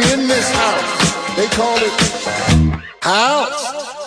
In this house. They call it house.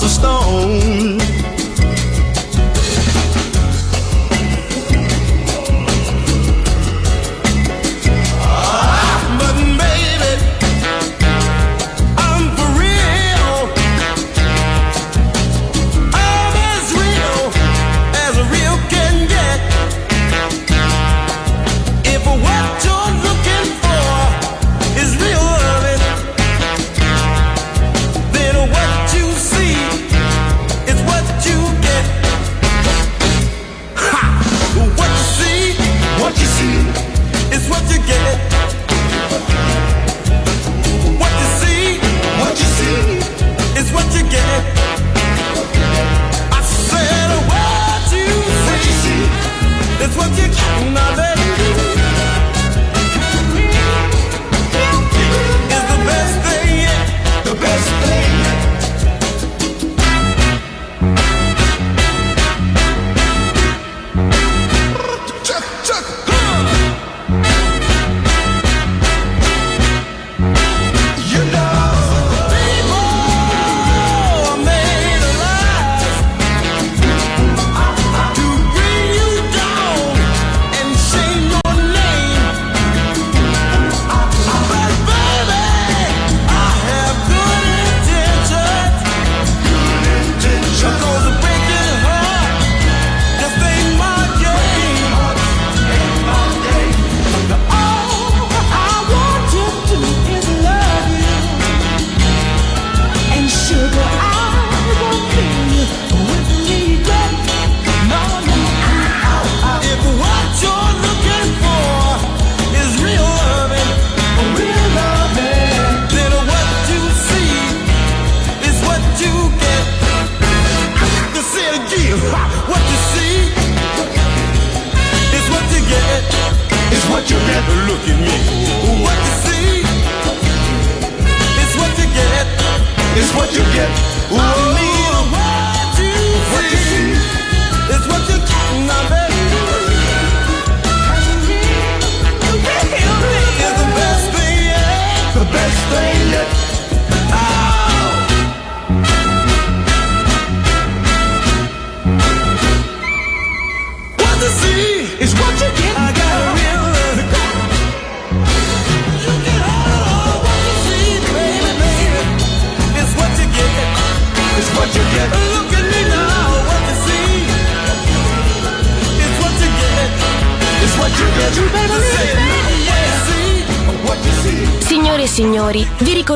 cast a stone.